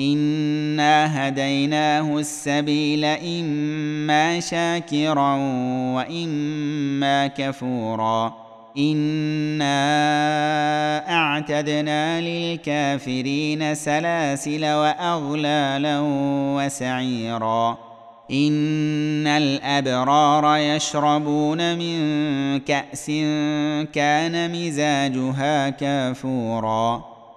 انا هديناه السبيل اما شاكرا واما كفورا انا اعتدنا للكافرين سلاسل واغلالا وسعيرا ان الابرار يشربون من كاس كان مزاجها كافورا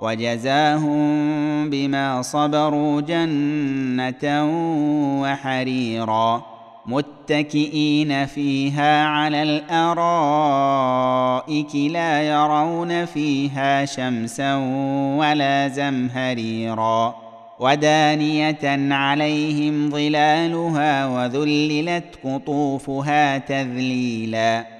وجزاهم بما صبروا جنة وحريرا متكئين فيها على الأرائك لا يرون فيها شمسا ولا زمهريرا ودانية عليهم ظلالها وذللت قطوفها تذليلا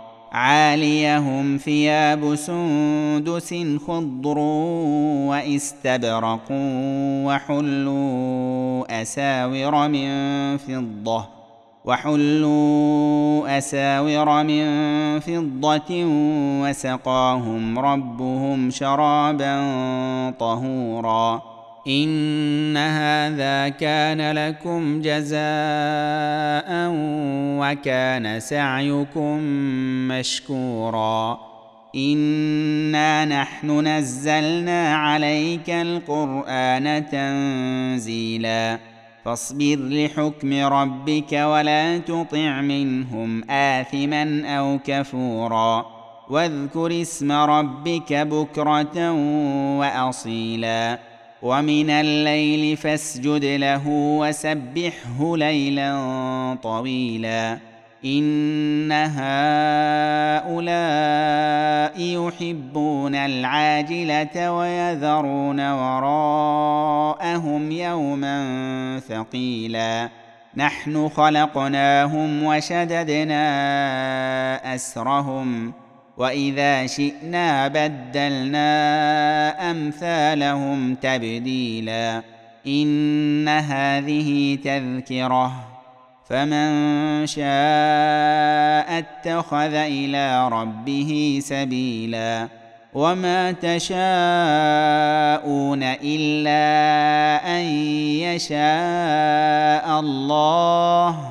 عاليهم ثياب سندس خضر واستبرق وحلوا أساور من فضة وحلوا أساور من فضة وسقاهم ربهم شرابا طهورا. إن هذا كان لكم جزاء وكان سعيكم مشكورا. انا نحن نزلنا عليك القران تنزيلا. فاصبر لحكم ربك ولا تطع منهم اثما أو كفورا. واذكر اسم ربك بكره واصيلا. ومن الليل فاسجد له وسبحه ليلا طويلا. إن هؤلاء يحبون العاجلة ويذرون وراءهم يوما ثقيلا. نحن خلقناهم وشددنا أسرهم. واذا شئنا بدلنا امثالهم تبديلا ان هذه تذكره فمن شاء اتخذ إلى ربه سبيلا وما تشاءون الا ان يشاء الله